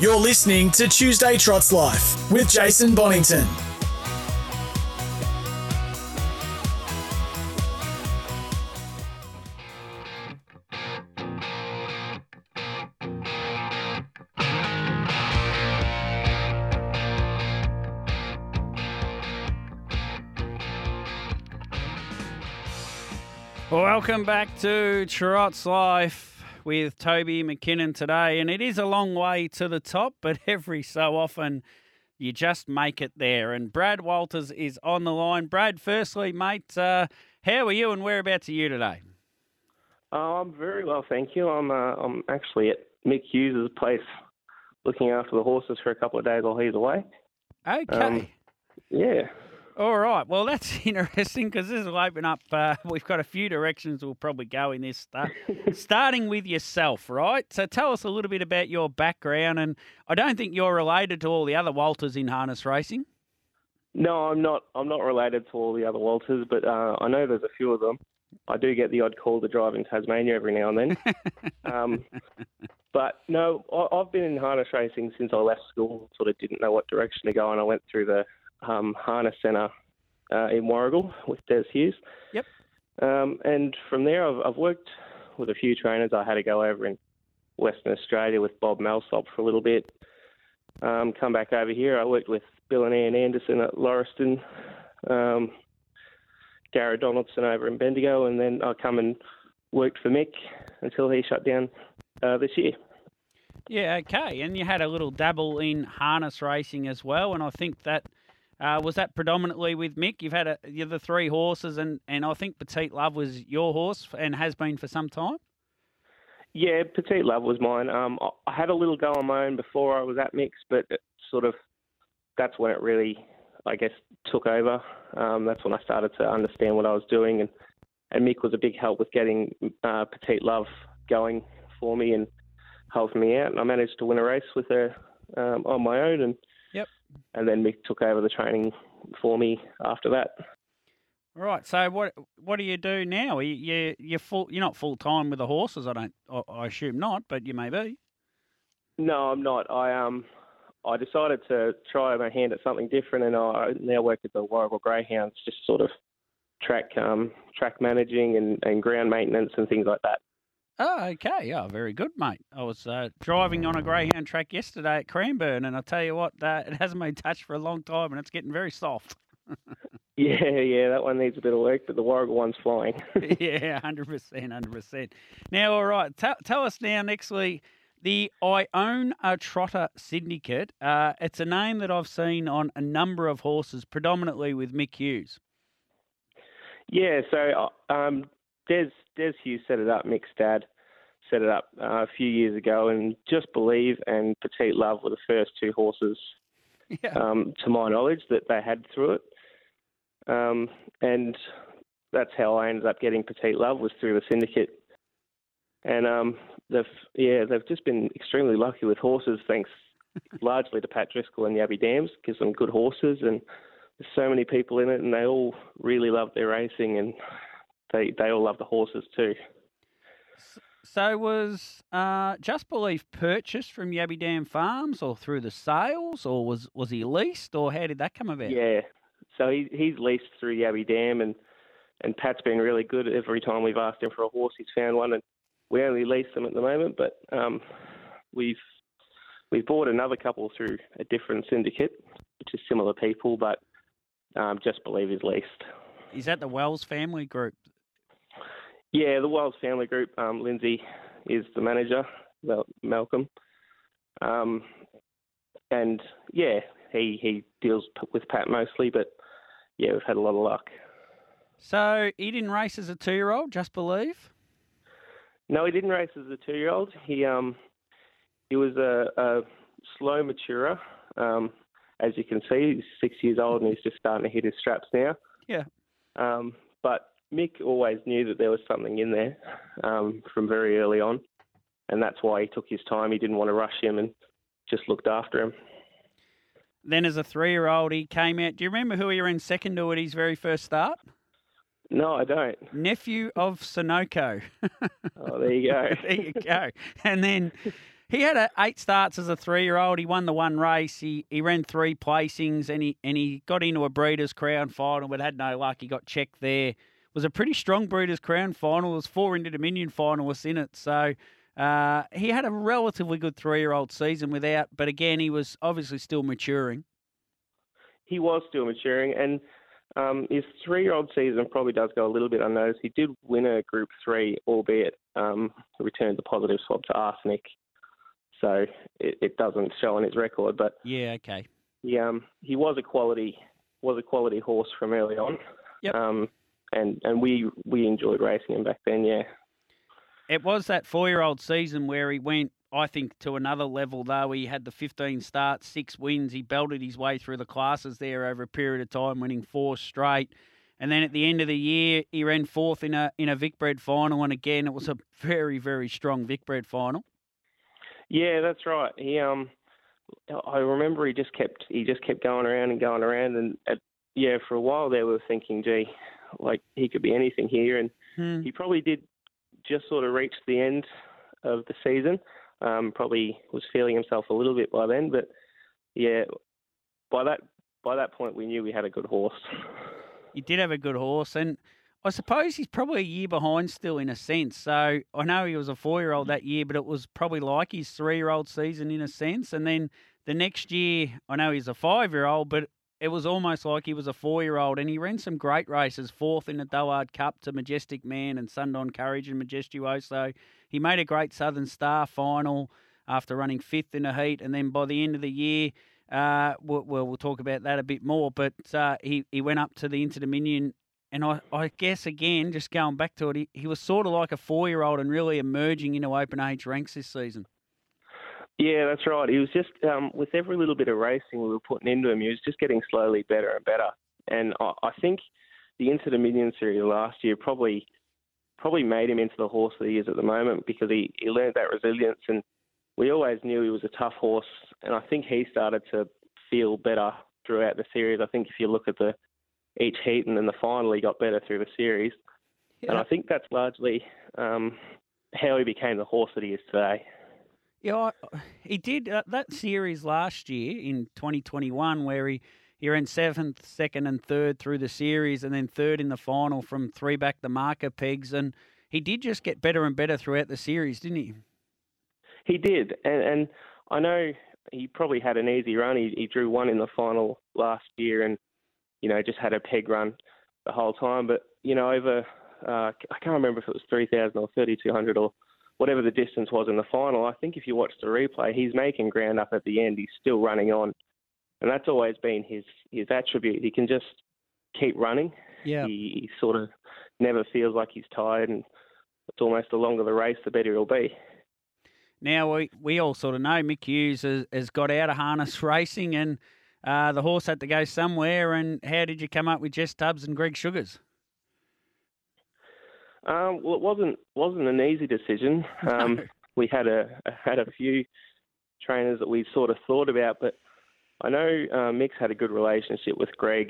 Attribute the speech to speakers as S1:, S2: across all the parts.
S1: You're listening to Tuesday Trots Life with Jason Bonington.
S2: Welcome back to Trot's Life with Toby McKinnon today. And it is a long way to the top, but every so often you just make it there. And Brad Walters is on the line. Brad, firstly, mate, uh, how are you and whereabouts are you today?
S3: Oh, I'm very well, thank you. I'm uh, I'm actually at Mick Hughes' place looking after the horses for a couple of days while he's away.
S2: Okay.
S3: Um, Yeah.
S2: All right. Well, that's interesting because this will open up. Uh, we've got a few directions we'll probably go in this. Start, starting with yourself, right? So tell us a little bit about your background. And I don't think you're related to all the other Walters in harness racing.
S3: No, I'm not. I'm not related to all the other Walters, but uh, I know there's a few of them. I do get the odd call to drive in Tasmania every now and then. um, but no, I, I've been in harness racing since I left school. Sort of didn't know what direction to go, and I went through the um, harness centre uh, in Warragul with Des Hughes.
S2: Yep.
S3: Um, and from there, I've, I've worked with a few trainers. I had to go over in Western Australia with Bob Malsop for a little bit. Um, come back over here. I worked with Bill and Ian Anderson at Lauriston, um, Garrett Donaldson over in Bendigo, and then I come and worked for Mick until he shut down uh, this year.
S2: Yeah, okay. And you had a little dabble in harness racing as well. And I think that uh, was that predominantly with Mick. You've had a, you're the three horses, and, and I think Petite Love was your horse and has been for some time.
S3: Yeah, Petite Love was mine. Um, I- had a little go on my own before I was at Mick's, but sort of that's when it really, I guess, took over. Um, that's when I started to understand what I was doing, and and Mick was a big help with getting uh, Petite Love going for me and helping me out. And I managed to win a race with her um, on my own, and. And then Mick took over the training for me after that.
S2: Right. So what what do you do now? You you you're full. You're not full time with the horses. I don't. I, I assume not, but you may be.
S3: No, I'm not. I um, I decided to try my hand at something different, and I now work at the Warragul Greyhounds, just sort of track um, track managing and, and ground maintenance and things like that.
S2: Oh, okay. Yeah, very good, mate. I was uh, driving on a greyhound track yesterday at Cranbourne, and I tell you what, uh, it hasn't been touched for a long time, and it's getting very soft.
S3: Yeah, yeah, that one needs a bit of work, but the Warragul one's flying.
S2: yeah, hundred percent, hundred percent. Now, all right, tell, tell us now, nextly, the I own a trotter syndicate. Uh, it's a name that I've seen on a number of horses, predominantly with Mick Hughes.
S3: yeah, so uh, um, Des Des Hughes set it up. Mick dad set it up uh, a few years ago, and Just Believe and Petite Love were the first two horses
S2: Yeah.
S3: um, to my knowledge, that they had through it. Um, and that's how I ended up getting Petite Love was through the syndicate. And um, they've yeah they've just been extremely lucky with horses, thanks largely to Pat Driscoll and Yabby Dams. Gives them good horses, and there's so many people in it, and they all really love their racing, and they they all love the horses too.
S2: So was uh, Just Believe purchased from Yabby Dam Farms, or through the sales, or was was he leased, or how did that come about?
S3: Yeah. So he he's leased through Yabby Dam and and Pat's been really good. Every time we've asked him for a horse, he's found one, and we only lease them at the moment. But um, we've we've bought another couple through a different syndicate, which is similar people, but um, just believe is leased.
S2: Is that the Wells family group?
S3: Yeah, the Wells family group. Um, Lindsay is the manager, Malcolm, um, and yeah, he he deals with Pat mostly, but yeah, we've had a lot of luck.
S2: So he didn't race as a two-year-old. Just Believe.
S3: No, he didn't race as a two-year-old. He um he was a, a slow maturer. Um, as you can see, he's six years old and he's just starting to hit his straps now.
S2: Yeah.
S3: Um, but Mick always knew that there was something in there um, from very early on, and that's why he took his time. He didn't want to rush him and just looked after him.
S2: Then, as a three-year-old, he came out. Do you remember who he ran second to at his very first start?
S3: No, I don't.
S2: Nephew of Sunoco.
S3: oh, there you go.
S2: there you go. And then he had a, eight starts as a three-year-old. He won the one race. He he ran three placings, and he and he got into a Breeders' Crown final, but had no luck. He got checked there. Was a pretty strong Breeders' Crown final. Was four Inter Dominion finalists in it, so. Uh, he had a relatively good three-year-old season without, but again, he was obviously still maturing.
S3: He was still maturing, and um, his three-year-old season probably does go a little bit unnoticed. He did win a Group Three, albeit um, returned the positive swab to arsenic, so it, it, doesn't show on his record. But
S2: yeah, okay.
S3: He um he was a quality was a quality horse from early on.
S2: Yep.
S3: Um, and and we we enjoyed racing him back then. Yeah.
S2: It was that four-year-old season where he went I think, to another level, though. He had the 15 starts, six wins. He belted his way through the classes there over a period of time, winning four straight. And then at the end of the year, he ran fourth in a in a Vicbred final, and again, it was a very very strong Vic Vicbred final.
S3: Yeah, that's right. He um, I remember he just kept he just kept going around and going around, and at, yeah, for a while there we were thinking, gee, like he could be anything here, and
S2: hmm.
S3: he probably did just sort of reach the end of the season. Um, probably was feeling himself a little bit by then, but yeah, by that by that point we knew we had a good horse.
S2: He did have a good horse, and I suppose he's probably a year behind still in a sense. So I know he was a four year old that year, but it was probably like his three year old season in a sense. And then the next year, I know he's a five year old, but it was almost like he was a four year old. And he ran some great races, fourth in the Dullard Cup to Majestic Man and Sundown Courage and Majestuoso. He made a great Southern Star final after running fifth in a heat. And then by the end of the year, uh, we'll, we'll, talk about that a bit more. But uh, he, he went up to the Inter Dominion and I, I guess again, just going back to it, he, he was sort of like a four year old and really emerging into open age ranks this season.
S3: Yeah, that's right. He was just um, with every little bit of racing we were putting into him, he was just getting slowly better and better. And I, I think the Inter Dominion series last year probably probably made him into the horse that he is at the moment because he, he learned that resilience and we always knew he was a tough horse and I think he started to feel better throughout the series. I think if you look at the each heat, and then the final he got better through the series. Yeah. And I think that's largely um, how he became the horse that he is today.
S2: Yeah, he did uh, that series last year in 2021 where he, he ran seventh, second, and third through the series, and then third in the final from three back the marker pegs. And he did just get better and better throughout the series, didn't he?
S3: He did, and, and I know he probably had an easy run. He, he drew one in the final last year, and you know, just had a peg run the whole time. But you know, over uh, I can't remember if it was 3,000 or 3,200 or whatever the distance was in the final. I think if you watch the replay, he's making ground up at the end. He's still running on, and that's always been his his attribute. He can just keep running.
S2: Yeah.
S3: He, he sort of never feels like he's tired, and it's almost the longer the race, the better he'll be.
S2: Now we we all sort of know Mick Hughes has, has got out of harness racing and uh, the horse had to go somewhere, and how did you come up with Jess Tubbs and Greg Sugars?
S3: Um, well, it wasn't wasn't an easy decision. Um, no. We had a had a few trainers that we sort of thought about, but I know uh, Mick's had a good relationship with Greg,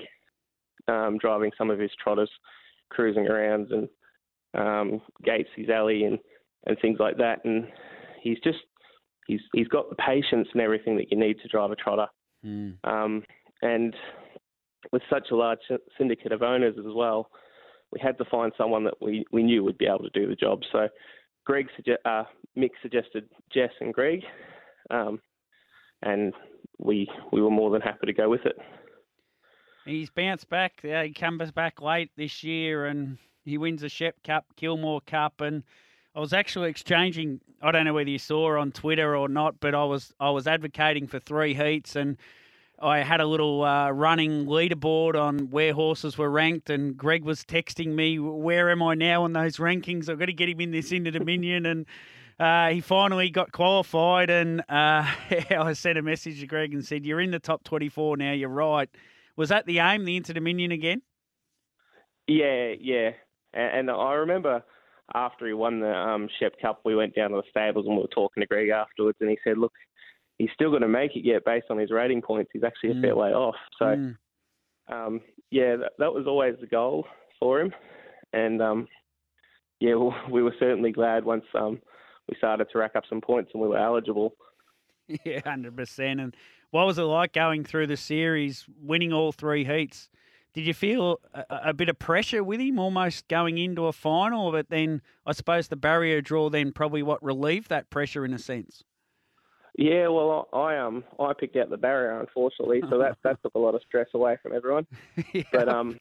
S3: um, driving some of his trotters, cruising around and um, Gates's alley and and things like that, and he's just he's he's got the patience and everything that you need to drive a trotter.
S2: Mm.
S3: Um, and with such a large syndicate of owners as well, we had to find someone that we, we knew would be able to do the job. So Greg, uh, Mick suggested Jess and Greg, um, and we we were more than happy to go with it.
S2: He's bounced back. Uh, he comes back late this year, and he wins the Shep Cup, Kilmore Cup, and I was actually exchanging. I don't know whether you saw on Twitter or not, but I was I was advocating for three heats, and I had a little uh, running leaderboard on where horses were ranked, and Greg was texting me, "Where am I now on those rankings? I've got to get him in this Inter Dominion." and Uh, he finally got qualified, and uh, I sent a message to Greg and said, "You're in the top 24 now. You're right." Was that the aim, the Inter Dominion again?
S3: Yeah, yeah. And, and I remember after he won the um, Shep Cup, we went down to the stables and we were talking to Greg afterwards, and he said, "Look, he's still going to make it yet based on his rating points. He's actually a
S2: Mm.
S3: fair way off." So,
S2: Mm.
S3: um, yeah, that, that was always the goal for him, and um, yeah, well, we were certainly glad once um, we started to rack up some points and we were eligible.
S2: Yeah, hundred percent. And what was it like going through the series, winning all three heats? Did you feel a, a bit of pressure with him, almost going into a final? But then, I suppose the barrier draw then probably what relieved that pressure in a sense.
S3: Yeah, well, I, um I picked out the barrier unfortunately, so that that took a lot of stress away from everyone.
S2: yeah.
S3: But um,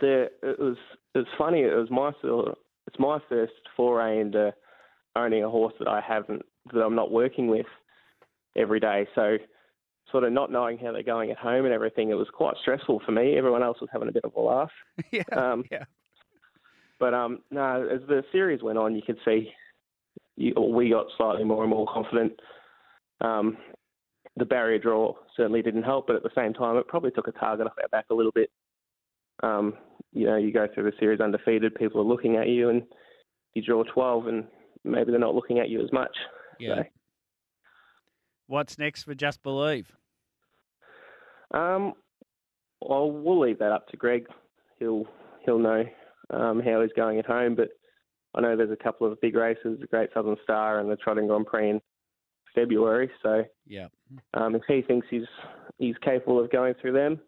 S3: the it was it was funny. It was my it's my first foray into owning a horse that I haven't that I'm not working with every day. So sort of not knowing how they're going at home and everything, it was quite stressful for me. Everyone else was having a bit of a laugh.
S2: yeah,
S3: Um,
S2: yeah.
S3: But um, no, as the series went on, you could see you, we got slightly more and more confident. Um, the barrier draw certainly didn't help, but at the same time, it probably took a target off our back a little bit. Um, you know, you go through the series undefeated, people are looking at you, and you draw 12, and maybe they're not looking at you as much.
S2: Yeah.
S3: So,
S2: What's next for Just Believe?
S3: um, well, we'll leave that up to Greg. He'll he'll know um, how he's going at home, but I know there's a couple of big races, the Great Southern Star and the Trotting Grand Prix in February. So
S2: Yeah.
S3: um, if he thinks he's he's capable of going through them,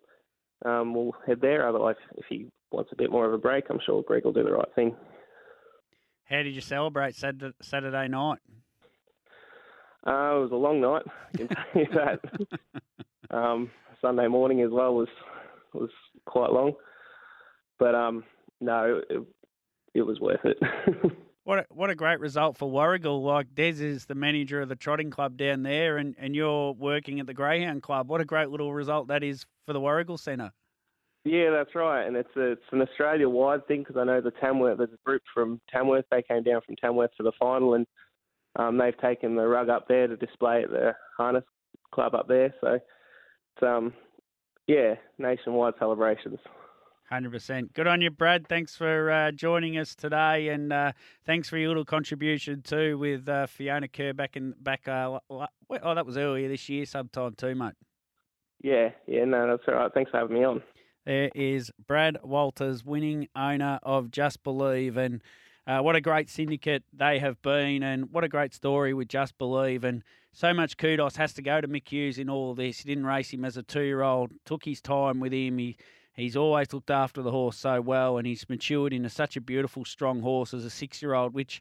S3: um, we'll head there. Otherwise, if he wants a bit more of a break, I'm sure Greg will do the right thing.
S2: How did you celebrate Saturday, Saturday night?
S3: Uh, it was a long night. I can tell you that. um, Sunday morning as well was was quite long, but um, no, it, it was worth it.
S2: What a, what a great result for Warragul. Like Des is the manager of the trotting club down there, and, and you're working at the Greyhound Club. What a great little result that is for the Warragul Centre.
S3: yeah, that's right, and it's a, it's an Australia-wide thing because I know the Tamworth. There's a group from Tamworth. They came down from Tamworth for the final, and um, they've taken the rug up there to display at the harness club up there. So, it's, um, yeah, nationwide celebrations.
S2: Hundred percent. Good on you, Brad. Thanks for uh, joining us today, and uh, thanks for your little contribution too with uh, Fiona Kerr back in back. Uh, oh, that was earlier this year, sometime too, mate.
S3: Yeah, yeah, no, that's all right. Thanks for having me on.
S2: There is Brad Walters, winning owner of Just Believe, and uh, what a great syndicate they have been, and what a great story with Just Believe, and so much kudos has to go to Mick Hughes in all this. He didn't race him as a two-year-old, took his time with him. He he's always looked after the horse so well, and he's matured into such a beautiful, strong horse as a six-year-old, which.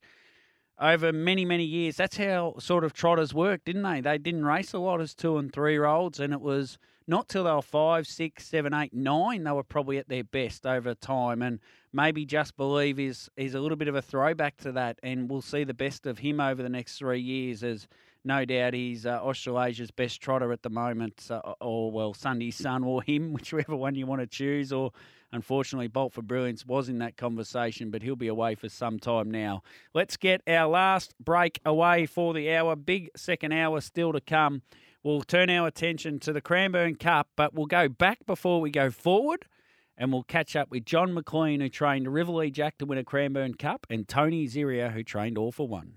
S2: Over many, many years, that's how sort of trotters worked, didn't they? They didn't race a lot as two and three year olds, and it was not till they were five, six, seven, eight, nine, they were probably at their best over time. And maybe Just Believe is is a little bit of a throwback to that, and we'll see the best of him over the next three years as no doubt he's uh, Australasia's best trotter at the moment, uh, or well, Sundees Son or him, whichever one you want to choose. Or unfortunately, Bolt for Brilliance was in that conversation, but he'll be away for some time now. Let's get our last break away for the hour. Big second hour still to come. We'll turn our attention to the Cranbourne Cup, but we'll go back before we go forward. And we'll catch up with John McLean, who trained Rivoli Jack to win a Cranbourne Cup, and Tony Ziria, who trained All for One.